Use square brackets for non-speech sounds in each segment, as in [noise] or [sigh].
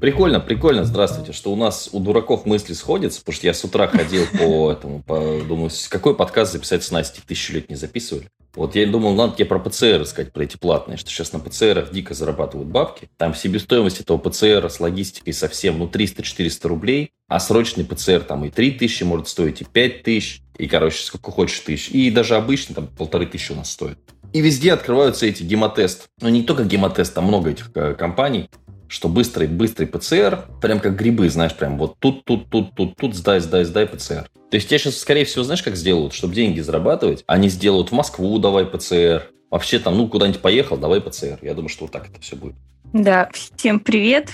Прикольно, прикольно, здравствуйте, что у нас у дураков мысли сходятся, потому что я с утра ходил по [laughs] этому, по, думаю, какой подкаст записать с Настей, тысячу лет не записывали. Вот я думал, надо тебе про ПЦР сказать, про эти платные, что сейчас на ПЦРах дико зарабатывают бабки. Там себестоимость этого ПЦР с логистикой совсем, ну, 300-400 рублей, а срочный ПЦР там и 3 тысячи может стоить, и 5 тысяч, и, короче, сколько хочешь тысяч. И даже обычно там полторы тысячи у нас стоит. И везде открываются эти гемотест. Но не только гемотест, там много этих э, компаний что быстрый, быстрый ПЦР, прям как грибы, знаешь, прям вот тут, тут, тут, тут, тут, сдай, сдай, сдай ПЦР. То есть тебя сейчас, скорее всего, знаешь, как сделают, чтобы деньги зарабатывать? Они сделают в Москву, давай ПЦР. Вообще там, ну, куда-нибудь поехал, давай ПЦР. Я думаю, что вот так это все будет. Да, всем привет.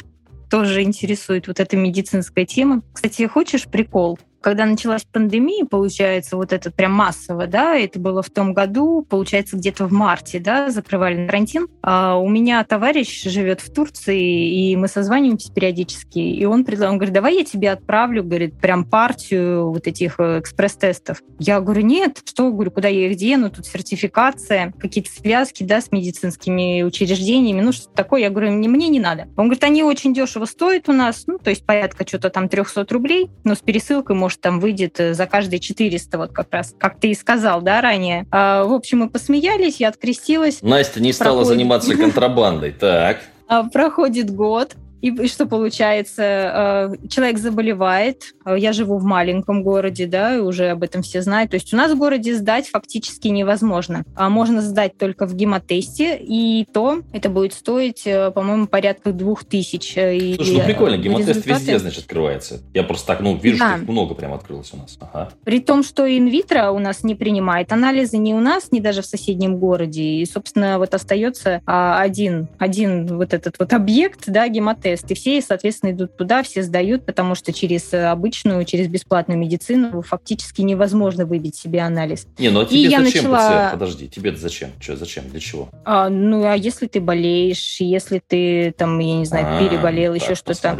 Тоже интересует вот эта медицинская тема. Кстати, хочешь прикол? Когда началась пандемия, получается, вот это прям массово, да, это было в том году, получается, где-то в марте, да, закрывали карантин. А у меня товарищ живет в Турции, и мы созваниваемся периодически, и он предлагает, он говорит, давай я тебе отправлю, говорит, прям партию вот этих э, экспресс-тестов. Я говорю, нет, что, говорю, куда я их дену, тут сертификация, какие-то связки, да, с медицинскими учреждениями, ну, что такое, я говорю, мне, мне не надо. Он говорит, они очень дешево стоят у нас, ну, то есть порядка что-то там 300 рублей, но с пересылкой, может, может, там выйдет э, за каждые 400, вот как раз, как ты и сказал, да, ранее. А, в общем, мы посмеялись, я открестилась. Настя не стала Проходит... заниматься контрабандой, [laughs] так. А, проходит год, и, и что получается? Э, человек заболевает. Э, я живу в маленьком городе, да, и уже об этом все знают. То есть у нас в городе сдать фактически невозможно. А можно сдать только в гемотесте, и то это будет стоить, э, по-моему, порядка двух тысяч. Слушай, ну прикольно, гемотест результаты... везде, значит, открывается. Я просто так, ну, вижу, да. что их много прям открылось у нас. Ага. При том, что инвитро у нас не принимает анализы ни у нас, ни даже в соседнем городе. И, собственно, вот остается а, один, один вот этот вот объект, да, гемотест, тест. И все, соответственно, идут туда, все сдают, потому что через э, обычную, через бесплатную медицину фактически невозможно выбить себе анализ. Не, ну а тебе и зачем начала... ПЦР? Подожди, тебе зачем? Что, зачем? Для чего? А, ну, а если ты болеешь, если ты там, я не знаю, а, переболел, еще что-то.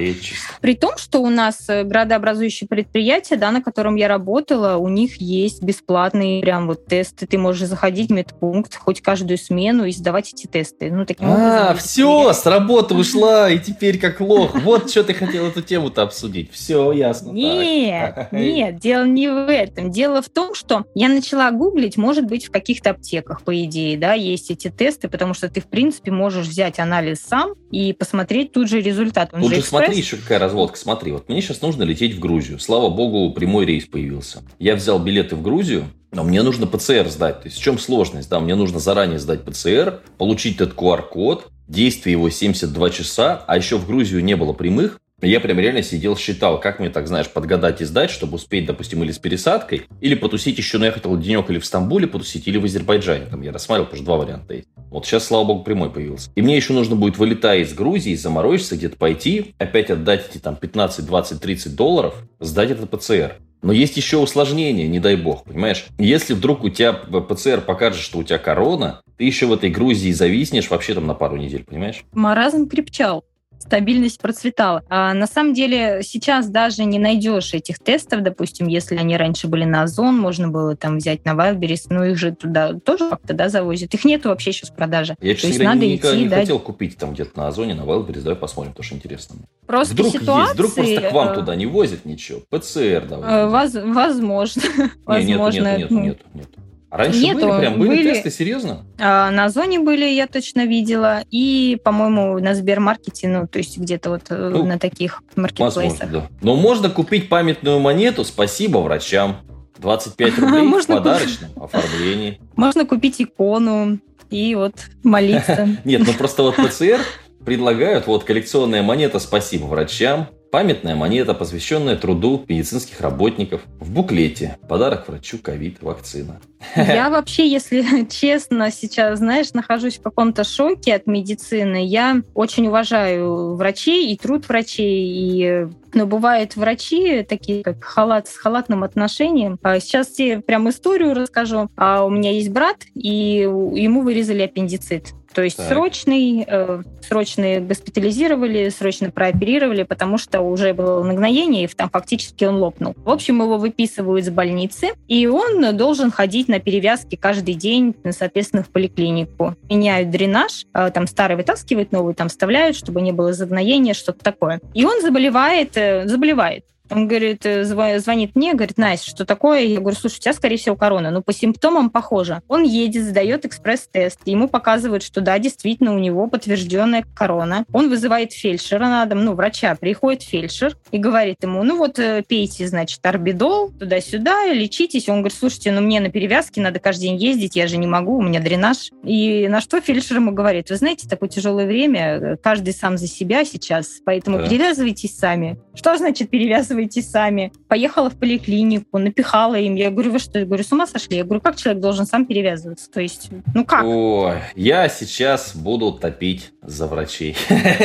При том, что у нас э, градообразующее предприятие, да, на котором я работала, у них есть бесплатные прям вот тесты. Ты можешь заходить в медпункт хоть каждую смену и сдавать эти тесты. Ну, таким а, образом. все, с работы ушла, и теперь как лох. Вот что ты хотел эту тему-то обсудить. Все ясно. Нет, так. нет, дело не в этом. Дело в том, что я начала гуглить, может быть, в каких-то аптеках, по идее, да, есть эти тесты, потому что ты, в принципе, можешь взять анализ сам и посмотреть тут же результат. Он тут же, же смотри, еще какая разводка. Смотри, вот мне сейчас нужно лететь в Грузию. Слава богу, прямой рейс появился. Я взял билеты в Грузию, но мне нужно ПЦР сдать. То есть в чем сложность? Да, мне нужно заранее сдать ПЦР, получить этот QR-код, Действие его 72 часа, а еще в Грузию не было прямых. Я прям реально сидел, считал, как мне так, знаешь, подгадать и сдать, чтобы успеть, допустим, или с пересадкой, или потусить еще, но я хотел денек или в Стамбуле потусить, или в Азербайджане. Там я рассматривал, потому что два варианта есть. Вот сейчас, слава богу, прямой появился. И мне еще нужно будет, вылетая из Грузии, заморочиться, где-то пойти, опять отдать эти там 15, 20, 30 долларов, сдать этот ПЦР. Но есть еще усложнение, не дай бог, понимаешь? Если вдруг у тебя ПЦР покажет, что у тебя корона, ты еще в этой Грузии зависнешь вообще там на пару недель, понимаешь? Маразм крепчал стабильность процветала. А на самом деле сейчас даже не найдешь этих тестов, допустим, если они раньше были на Озон, можно было там взять на Wildberries, но их же туда тоже как-то да, завозят. Их нету вообще сейчас в продаже. Я, честно говоря, надо никогда идти, не да... хотел купить там где-то на Озоне, на Wildberries, давай посмотрим, потому что интересно. Просто вдруг ситуации... есть, вдруг просто к вам э, туда не возят ничего. ПЦР давай. Э, воз... Возможно. Не, нету, нету, нету, нету, нету. А раньше Нету, были прям были, были тесты, серьезно? А, на Озоне были, я точно видела. И, по-моему, на Сбермаркете, ну, то есть где-то вот э, ну, на таких маркетплейсах. Возможно, да. Но можно купить памятную монету «Спасибо врачам». 25 [laughs] рублей можно в подарочном купить... оформлении. Можно купить икону и вот молиться. [laughs] Нет, ну просто вот ПЦР предлагают вот коллекционная монета «Спасибо врачам», Памятная монета, посвященная труду медицинских работников. В буклете «Подарок врачу ковид вакцина». Я [laughs] вообще, если [laughs] честно, сейчас, знаешь, нахожусь в каком-то шоке от медицины. Я очень уважаю врачей и труд врачей, и но бывают врачи такие, как халат с халатным отношением. А сейчас тебе прям историю расскажу. А у меня есть брат, и ему вырезали аппендицит. То есть так. срочный, э, срочно госпитализировали, срочно прооперировали, потому что уже было нагноение, и там фактически он лопнул. В общем, его выписывают из больницы, и он должен ходить на перевязки каждый день, соответственно, в поликлинику. Меняют дренаж, э, там старый вытаскивают, новый там вставляют, чтобы не было загноения, что-то такое. И он заболевает, э, заболевает. Он говорит, э, звонит мне, говорит, Настя, что такое? Я говорю, слушай, у тебя, скорее всего, корона. Ну, по симптомам похоже. Он едет, сдает экспресс-тест. Ему показывают, что да, действительно, у него подтвержденная корона. Он вызывает фельдшера на дом, ну, врача. Приходит фельдшер и говорит ему, ну, вот э, пейте, значит, орбидол туда-сюда, лечитесь. Он говорит, слушайте, ну, мне на перевязке надо каждый день ездить, я же не могу, у меня дренаж. И на что фельдшер ему говорит, вы знаете, такое тяжелое время, э, каждый сам за себя сейчас, поэтому да. перевязывайтесь сами. Что значит перевязывайтесь? Рассказывайте сами. Поехала в поликлинику, напихала им. Я говорю, вы что? Я говорю, с ума сошли? Я говорю, как человек должен сам перевязываться? То есть, ну как? Ой, я сейчас буду топить за врачей.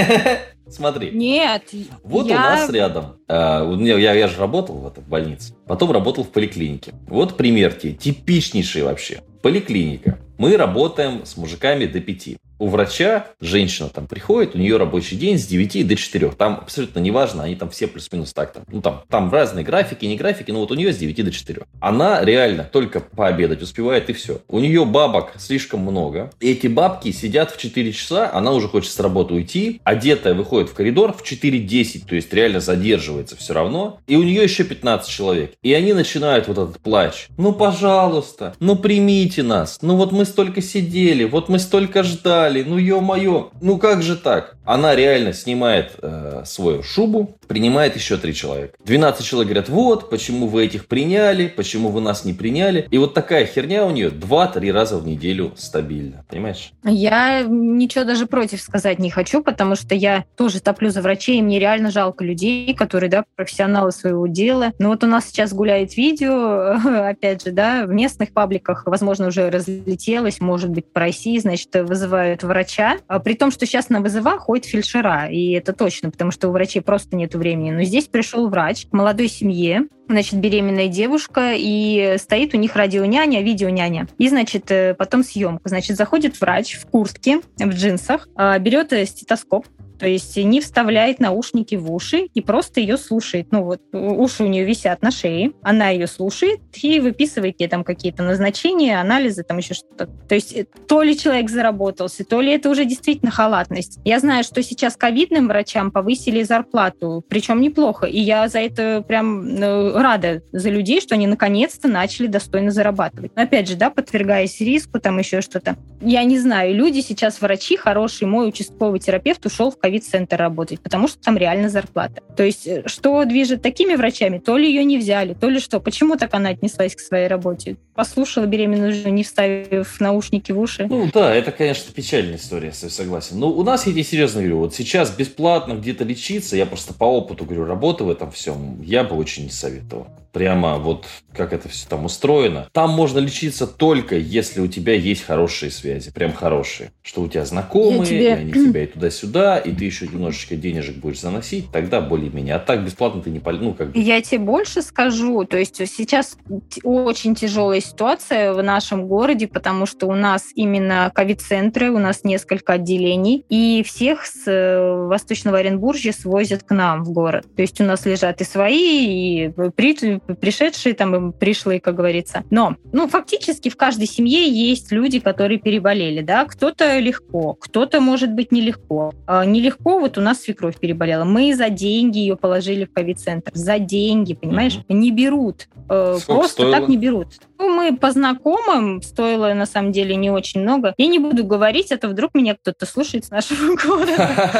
[laughs] Смотри. Нет. Вот я... у нас рядом. Э, я, я же работал в этой больнице. Потом работал в поликлинике. Вот пример тебе. Типичнейший вообще. Поликлиника. Мы работаем с мужиками до пяти у врача женщина там приходит, у нее рабочий день с 9 до 4. Там абсолютно неважно, они там все плюс-минус так. Там, ну, там, там разные графики, не графики, но вот у нее с 9 до 4. Она реально только пообедать успевает и все. У нее бабок слишком много. И эти бабки сидят в 4 часа, она уже хочет с работы уйти, одетая выходит в коридор в 4.10, то есть реально задерживается все равно. И у нее еще 15 человек. И они начинают вот этот плач. Ну, пожалуйста, ну примите нас. Ну вот мы столько сидели, вот мы столько ждали сказали, ну ё-моё, ну как же так? Она реально снимает э, свою шубу, принимает еще три человека. 12 человек говорят, вот, почему вы этих приняли, почему вы нас не приняли. И вот такая херня у нее 2-3 раза в неделю стабильно, понимаешь? Я ничего даже против сказать не хочу, потому что я тоже топлю за врачей, и мне реально жалко людей, которые, да, профессионалы своего дела. Но вот у нас сейчас гуляет видео, [laughs] опять же, да, в местных пабликах, возможно, уже разлетелось, может быть, по России, значит, вызывают врача, а при том, что сейчас на вызовах ходят фельдшера, и это точно, потому что у врачей просто нет времени. Но здесь пришел врач молодой семье, значит, беременная девушка, и стоит у них радионяня, видеоняня. И, значит, э, потом съемка. Значит, заходит врач в куртке, в джинсах, а, берет э, стетоскоп, то есть не вставляет наушники в уши и просто ее слушает. Ну вот уши у нее висят на шее, она ее слушает и выписывает ей там какие-то назначения, анализы, там еще что-то. То есть э, то ли человек заработался, то ли это уже действительно халатность. Я знаю, что сейчас ковидным врачам повысили зарплату, причем неплохо. И я за это прям ну, рада за людей, что они наконец-то начали достойно зарабатывать. Но опять же, да, подвергаясь риску, там еще что-то. Я не знаю, люди сейчас, врачи хорошие, мой участковый терапевт ушел в ковид-центр работать, потому что там реально зарплата. То есть э, что движет такими врачами? То ли ее не взяли, то ли что? Почему так она отнеслась к своей работе? Послушала беременную жену, не вставив наушники в уши? Ну да, это, конечно, печальная история, я согласен. Но у нас, я тебе серьезно говорю, вот сейчас бесплатно где-то лечиться, я просто по опыту говорю, работы в этом всем, я бы очень не советовал прямо вот как это все там устроено. Там можно лечиться только если у тебя есть хорошие связи, прям хорошие. Что у тебя знакомые, тебе... и они тебя [clears throat] и туда-сюда, и ты еще немножечко денежек будешь заносить, тогда более-менее. А так бесплатно ты не пол... ну как бы. Я тебе больше скажу, то есть сейчас очень тяжелая ситуация в нашем городе, потому что у нас именно ковид-центры, у нас несколько отделений, и всех с э, Восточного Оренбуржья свозят к нам в город. То есть у нас лежат и свои, и при пришедшие там пришлые, как говорится. Но, ну, фактически в каждой семье есть люди, которые переболели, да, кто-то легко, кто-то, может быть, нелегко. А нелегко, вот у нас свекровь переболела. Мы за деньги ее положили в ковид-центр. За деньги, понимаешь? Mm-hmm. Не берут. Э, просто стоило? так не берут. Ну, мы по знакомым, стоило на самом деле не очень много. Я не буду говорить, это вдруг меня кто-то слушает с нашего [laughs] города.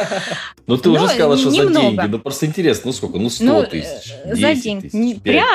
Ну, ты уже сказала, что за деньги. Ну, просто интересно, ну сколько? Ну, 100 ну, тысяч, За деньги. Прям,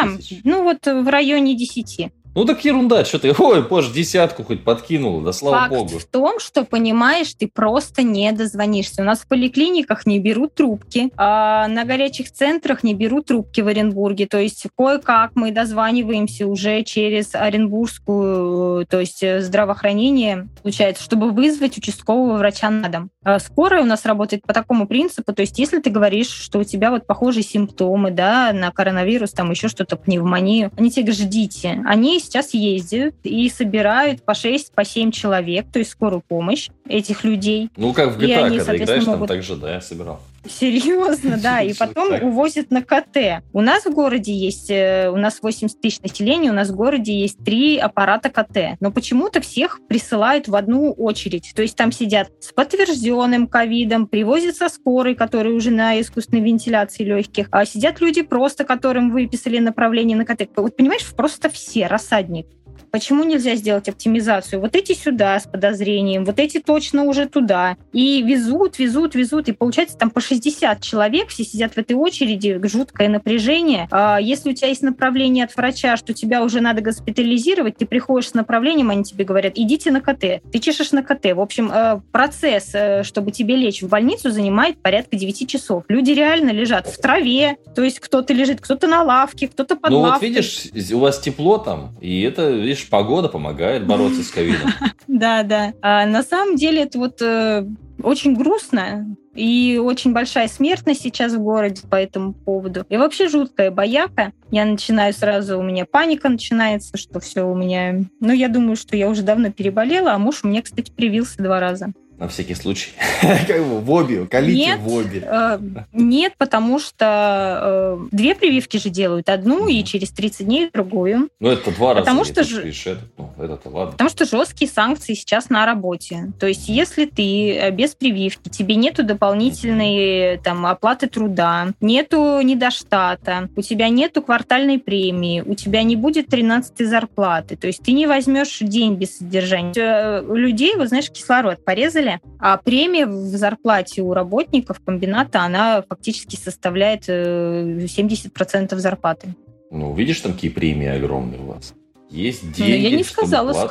ну вот в районе 10. Ну так ерунда, что ты, ой, боже, десятку хоть подкинула, да слава Факт богу. в том, что, понимаешь, ты просто не дозвонишься. У нас в поликлиниках не берут трубки, а на горячих центрах не берут трубки в Оренбурге. То есть кое-как мы дозваниваемся уже через Оренбургскую, то есть здравоохранение, получается, чтобы вызвать участкового врача на дом. А скорая у нас работает по такому принципу, то есть если ты говоришь, что у тебя вот похожие симптомы, да, на коронавирус, там еще что-то, пневмонию, они тебе говорят, ждите. Они сейчас ездят и собирают по 6, по 7 человек, то есть скорую помощь, этих людей. Ну, как в GTA, они, когда играешь, могут... там так же, да, я собирал. Серьезно, да, и потом увозят на КТ. У нас в городе есть, э, у нас 80 тысяч населения, у нас в городе есть три аппарата КТ, но почему-то всех присылают в одну очередь. То есть там сидят с подтвержденным ковидом, привозят со скорой, которые уже на искусственной вентиляции легких, а сидят люди просто, которым выписали направление на КТ. Вот понимаешь, просто все, рассадник. Почему нельзя сделать оптимизацию? Вот эти сюда с подозрением, вот эти точно уже туда. И везут, везут, везут. И получается там по 60 человек, все сидят в этой очереди, жуткое напряжение. А если у тебя есть направление от врача, что тебя уже надо госпитализировать, ты приходишь с направлением, они тебе говорят, идите на КТ. Ты чешешь на КТ. В общем, э, процесс, э, чтобы тебе лечь в больницу, занимает порядка 9 часов. Люди реально лежат в траве, то есть кто-то лежит, кто-то на лавке, кто-то под ну, лавкой. Ну вот видишь, у вас тепло там, и это, видишь, погода помогает бороться с ковидом. [laughs] Да, да. А на самом деле это вот э, очень грустно, и очень большая смертность сейчас в городе по этому поводу. И вообще жуткая бояка. Я начинаю сразу, у меня паника начинается, что все у меня... Ну, я думаю, что я уже давно переболела, а муж у меня, кстати, привился два раза. На всякий случай. [laughs] как бы в обе, колите нет, в обе. Э, нет, потому что э, две прививки же делают. Одну и через 30 дней другую. Ну, это два раза. Потому что ж... это, ну, это ладно. Потому что жесткие санкции сейчас на работе. То есть, если ты э, без прививки, тебе нету дополнительной там, оплаты труда, нету недоштата, у тебя нету квартальной премии, у тебя не будет 13 зарплаты. То есть, ты не возьмешь день без содержания. У людей, вот знаешь, кислород порезали деле. А премия в зарплате у работников комбината, она фактически составляет 70% э, зарплаты. Ну, видишь, там какие премии огромные у вас. Есть ну, деньги, я не сказала, [laughs]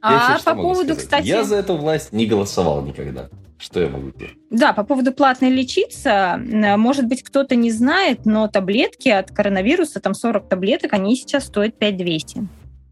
А по поводу, кстати... Я за эту власть не голосовал никогда. Что я могу делать? Да, по поводу платной лечиться, может быть, кто-то не знает, но таблетки от коронавируса, там 40 таблеток, они сейчас стоят 5200.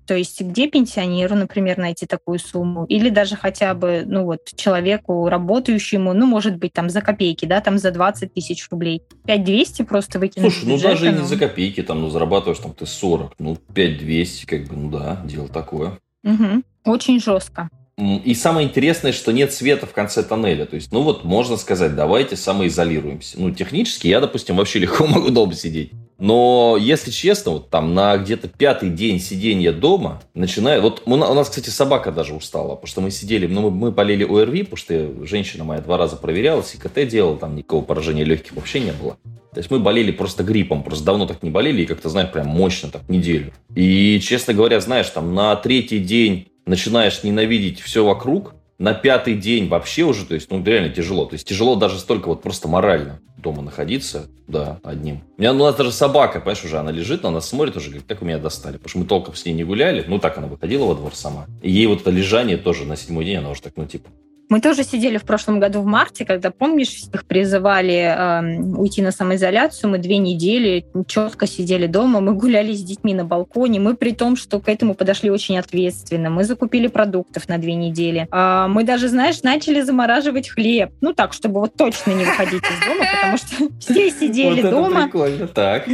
То есть где пенсионеру, например, найти такую сумму? Или даже хотя бы, ну вот, человеку работающему, ну, может быть, там за копейки, да, там за 20 тысяч рублей. 5200 просто выкинуть Слушай, ну даже ну... не за копейки, там, ну, зарабатываешь там ты 40, ну, 5200, как бы, ну да, дело такое. Угу. Очень жестко. И самое интересное, что нет света в конце тоннеля. То есть, ну вот, можно сказать, давайте самоизолируемся. Ну, технически я, допустим, вообще [laughs] легко могу дома сидеть. Но, если честно, вот там на где-то пятый день сидения дома, начиная... Вот у нас, кстати, собака даже устала, потому что мы сидели, ну, мы, мы болели ОРВИ, потому что женщина моя два раза проверялась, и КТ делала, там никакого поражения легких вообще не было. То есть мы болели просто гриппом, просто давно так не болели, и как-то, знаешь, прям мощно так неделю. И, честно говоря, знаешь, там на третий день начинаешь ненавидеть все вокруг, на пятый день вообще уже, то есть, ну, реально тяжело. То есть, тяжело даже столько вот просто морально дома находиться, да, одним. У меня, ну, у нас даже собака, понимаешь, уже она лежит, она смотрит уже, говорит, как у меня достали. Потому что мы толком с ней не гуляли, ну, так она выходила во двор сама. И ей вот это лежание тоже на седьмой день, она уже так, ну, типа, мы тоже сидели в прошлом году в марте, когда, помнишь, всех призывали э, уйти на самоизоляцию. Мы две недели четко сидели дома, мы гуляли с детьми на балконе. Мы при том, что к этому подошли очень ответственно. Мы закупили продуктов на две недели. Э, мы даже, знаешь, начали замораживать хлеб. Ну так, чтобы вот точно не выходить из дома, потому что [laughs] все сидели дома. Прикольно, так.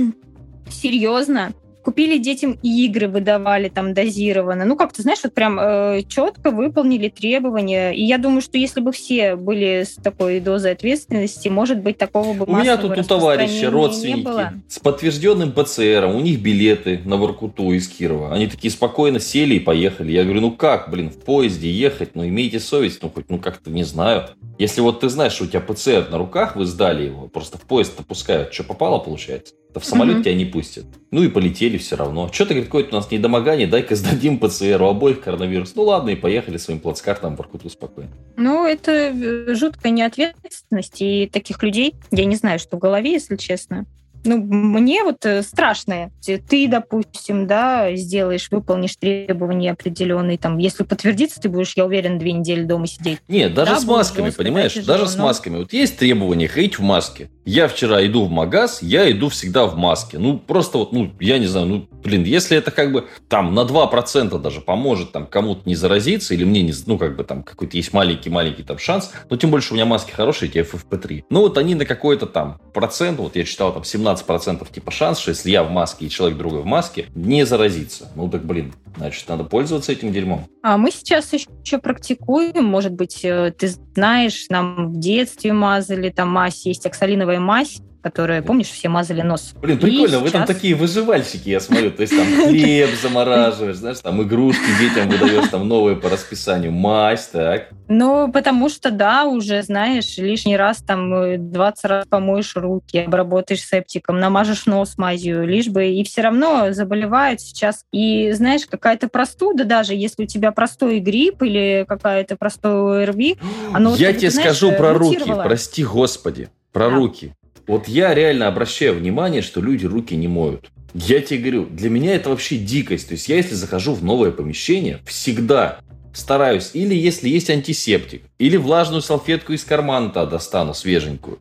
Серьезно. Купили детям игры, выдавали там дозированно. Ну, как-то, знаешь, вот прям э, четко выполнили требования. И я думаю, что если бы все были с такой дозой ответственности, может быть, такого бы У меня тут у товарища родственники с подтвержденным ПЦР, у них билеты на Воркуту из Кирова. Они такие спокойно сели и поехали. Я говорю, ну как, блин, в поезде ехать? Ну, имейте совесть, ну, хоть, ну, как-то, не знаю. Если вот ты знаешь, что у тебя ПЦР на руках, вы сдали его, просто в поезд-то пускают, что попало, получается. Да в самолет угу. тебя не пустят. Ну и полетели все равно. Что ты, говорит, какое-то у нас недомогание, дай-ка сдадим ПЦР, у обоих коронавирус. Ну ладно, и поехали своим плацкартом в Иркуту спокойно. Ну, это э, жуткая неответственность, и таких людей, я не знаю, что в голове, если честно ну, мне вот э, страшно. Ты, допустим, да, сделаешь, выполнишь требования определенные, там, если подтвердится, ты будешь, я уверен, две недели дома сидеть. Нет, даже да, с масками, понимаешь? Тяжело, даже но... с масками. Вот есть требования ходить в маске. Я вчера иду в магаз, я иду всегда в маске. Ну, просто вот, ну, я не знаю, ну, Блин, если это как бы там на 2% даже поможет там кому-то не заразиться, или мне не, ну как бы там какой-то есть маленький-маленький там шанс, ну тем больше у меня маски хорошие, эти FFP3. Ну вот они на какой-то там процент, вот я читал там 17% типа шанс, что если я в маске и человек другой в маске, не заразиться. Ну так блин, значит надо пользоваться этим дерьмом. А мы сейчас еще практикуем, может быть, э, ты знаешь, нам в детстве мазали, там мазь есть, оксалиновая мазь, которые, помнишь, все мазали нос. Блин, прикольно, и вы сейчас... там такие выживальщики, я смотрю. То есть там хлеб замораживаешь, знаешь, там игрушки детям выдаешь, там новые по расписанию, мазь, так. Ну, потому что, да, уже, знаешь, лишний раз там 20 э, раз помоешь руки, обработаешь септиком, намажешь нос мазью, лишь бы, и все равно заболевают сейчас. И, знаешь, какая-то простуда даже, если у тебя простой грипп или какая-то простой ОРВИ, [gasps] оно... Я тебе знаешь, скажу про руки, прости господи, про да. руки. Вот я реально обращаю внимание, что люди руки не моют. Я тебе говорю, для меня это вообще дикость. То есть я, если захожу в новое помещение, всегда стараюсь, или если есть антисептик, или влажную салфетку из кармана достану свеженькую,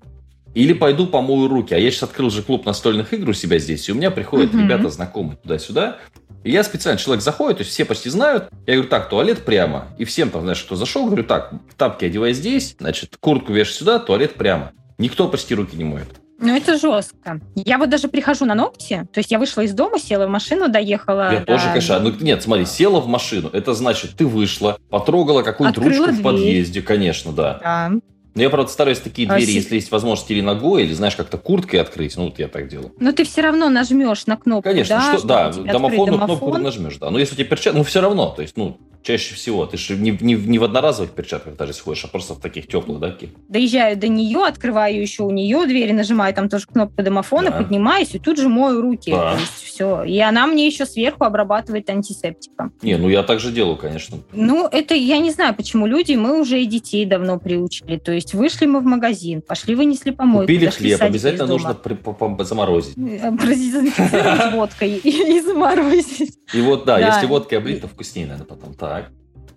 или пойду помою руки. А я сейчас открыл же клуб настольных игр у себя здесь, и у меня приходят mm-hmm. ребята знакомые туда-сюда. И я специально, человек заходит, то есть все почти знают. Я говорю, так, туалет прямо. И всем там, знаешь, кто зашел, говорю, так, тапки одевай здесь, значит, куртку вешай сюда, туалет прямо. Никто почти руки не моет. Ну, это жестко. Я вот даже прихожу на ногти, то есть я вышла из дома, села в машину, доехала. Я до... тоже, конечно. Ну, нет, смотри, села в машину, это значит, ты вышла, потрогала какую-нибудь ручку дверь. в подъезде, конечно, да. Да. Но я, правда, стараюсь такие а двери, а если есть возможность или ногой, или, знаешь, как-то курткой открыть. Ну, вот я так делаю. Но ты все равно нажмешь на кнопку, Конечно, да? Что, да, домофонную домофон. кнопку нажмешь, да. Но если у тебя перчатки, ну, все равно, то есть, ну, чаще всего. Ты же не, не, не в одноразовых перчатках даже ходишь, а просто в таких теплых, да? Доезжаю до нее, открываю еще у нее двери, нажимаю там тоже кнопку домофона, да. поднимаюсь и тут же мою руки. Да. То есть все. И она мне еще сверху обрабатывает антисептиком. Не, ну я так же делаю, конечно. Ну, это я не знаю, почему люди, мы уже и детей давно приучили. То есть вышли мы в магазин, пошли вынесли помойку. Купили хлеб, обязательно нужно при, по, по, заморозить. Э, Продезинфицировать [laughs] водкой и заморозить. И вот, да, если водкой облить, то вкуснее, наверное, потом. Так.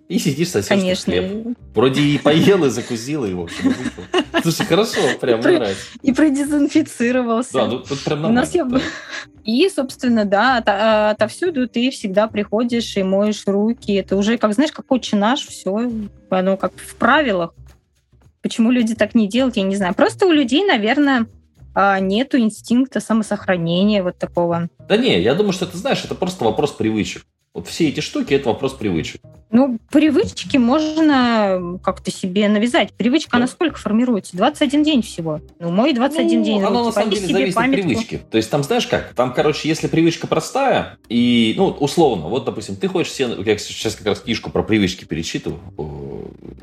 И сидишь, сосешь Конечно. хлеб. Вроде и поел, и закусил, и, в общем, Слушай, хорошо, прям мне нравится. И продезинфицировался. Да, ну тут прям нормально. У нас я... И, собственно, да, от, отовсюду ты всегда приходишь и моешь руки. Это уже, как знаешь, как отче наш, все, оно как в правилах. Почему люди так не делают, я не знаю. Просто у людей, наверное, а, нету инстинкта самосохранения вот такого. Да не, я думаю, что это, знаешь, это просто вопрос привычек. Вот все эти штуки – это вопрос привычек. Ну, привычки можно как-то себе навязать. Привычка, да. она сколько формируется? 21 день всего. Ну, мой 21 ну, день. Она на самом деле зависит памятку. от привычки. То есть там, знаешь как, там, короче, если привычка простая, и, ну, условно, вот, допустим, ты хочешь себе, я сейчас как раз книжку про привычки перечитываю,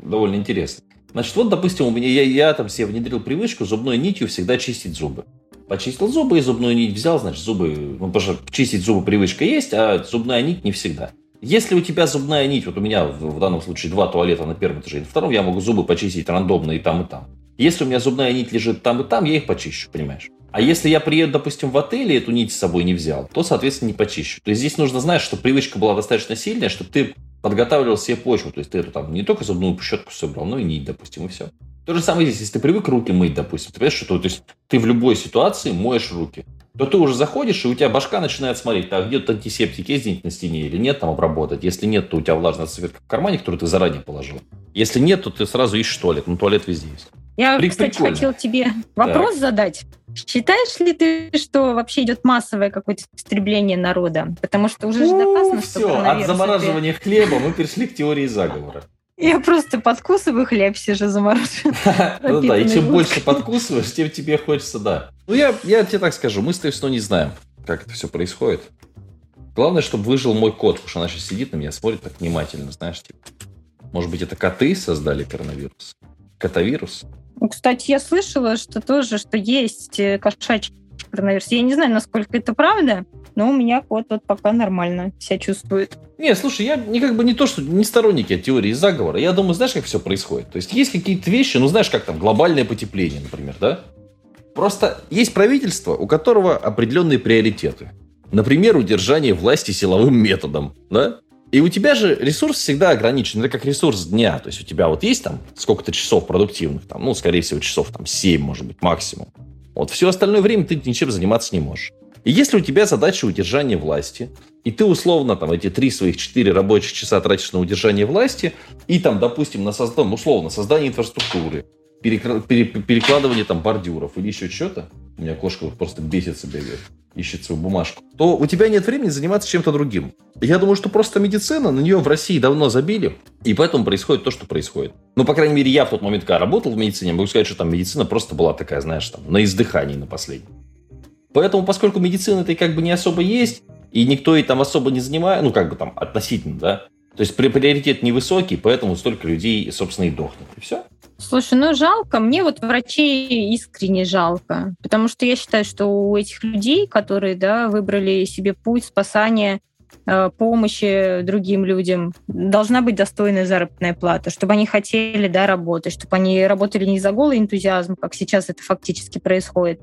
довольно интересно. Значит, вот, допустим, у меня, я, я там себе внедрил привычку зубной нитью всегда чистить зубы почистил зубы и зубную нить взял, значит, зубы, ну, потому что чистить зубы привычка есть, а зубная нить не всегда. Если у тебя зубная нить, вот у меня в, в данном случае два туалета на первом этаже и на втором, я могу зубы почистить рандомно и там, и там. Если у меня зубная нить лежит там и там, я их почищу, понимаешь? А если я приеду, допустим, в отель и эту нить с собой не взял, то, соответственно, не почищу. То есть здесь нужно знать, что привычка была достаточно сильная, чтобы ты подготавливал себе почву. То есть ты эту там не только зубную щетку собрал, но и нить, допустим, и все. То же самое здесь, если ты привык руки мыть, допустим, ты понимаешь, что то есть ты в любой ситуации моешь руки, то ты уже заходишь, и у тебя башка начинает смотреть, так, где тут антисептик есть где-нибудь на стене или нет, там обработать. Если нет, то у тебя влажная салфетка в кармане, которую ты заранее положил. Если нет, то ты сразу ищешь туалет. Ну, туалет везде есть. Я, При, кстати, прикольно. хотел тебе вопрос так. задать. Считаешь ли ты, что вообще идет массовое какое-то истребление народа? Потому что уже же доказано, что Все, от замораживания это... хлеба мы перешли к теории заговора. Я просто подкусываю хлеб, сижу замороженный. [laughs] Ну да, и чем больше подкусываешь, тем тебе хочется, да. Ну я, я тебе так скажу, мы с тобой не знаем, как это все происходит. Главное, чтобы выжил мой кот, потому что она сейчас сидит на меня, смотрит так внимательно, знаешь, типа. Может быть, это коты создали коронавирус? Котовирус? Ну, кстати, я слышала, что тоже, что есть э, кошачий коронавирус. Я не знаю, насколько это правда, но у меня кот вот пока нормально себя чувствует. Не, слушай, я не как бы не то, что не сторонник я теории заговора. Я думаю, знаешь, как все происходит? То есть есть какие-то вещи, ну знаешь, как там глобальное потепление, например, да? Просто есть правительство, у которого определенные приоритеты. Например, удержание власти силовым методом, да? И у тебя же ресурс всегда ограничен. Это как ресурс дня. То есть у тебя вот есть там сколько-то часов продуктивных, там, ну, скорее всего, часов там 7, может быть, максимум. Вот все остальное время ты ничем заниматься не можешь. И если у тебя задача удержания власти, и ты условно там эти три своих четыре рабочих часа тратишь на удержание власти, и там, допустим, на создание, условно, создание инфраструктуры, перекладывание там бордюров или еще что-то, у меня кошка просто бесится бегает, ищет свою бумажку, то у тебя нет времени заниматься чем-то другим. Я думаю, что просто медицина, на нее в России давно забили, и поэтому происходит то, что происходит. Ну, по крайней мере, я в тот момент, когда работал в медицине, могу сказать, что там медицина просто была такая, знаешь, там, на издыхании на последнем. Поэтому, поскольку медицина-то и как бы не особо есть, и никто и там особо не занимает, ну, как бы там относительно, да, то есть приоритет невысокий, поэтому столько людей, собственно, и дохнет. И все. Слушай, ну жалко, мне вот врачей искренне жалко, потому что я считаю, что у этих людей, которые да, выбрали себе путь спасания, э, помощи другим людям, должна быть достойная заработная плата, чтобы они хотели да, работать, чтобы они работали не за голый энтузиазм, как сейчас это фактически происходит,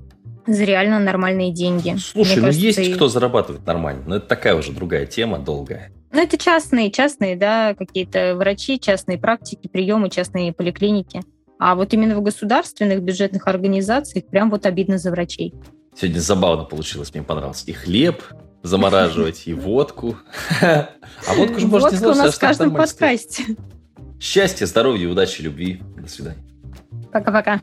за реально нормальные деньги. Слушай, Мне ну кажется, есть и... кто зарабатывает нормально, но это такая уже другая тема, долгая. Ну, это частные, частные, да, какие-то врачи, частные практики, приемы, частные поликлиники. А вот именно в государственных бюджетных организациях прям вот обидно за врачей. Сегодня забавно получилось, мне понравилось. И хлеб замораживать, и водку. А водку же можно сделать. у нас в каждом подкасте. Счастья, здоровья, удачи, любви. До свидания. Пока-пока.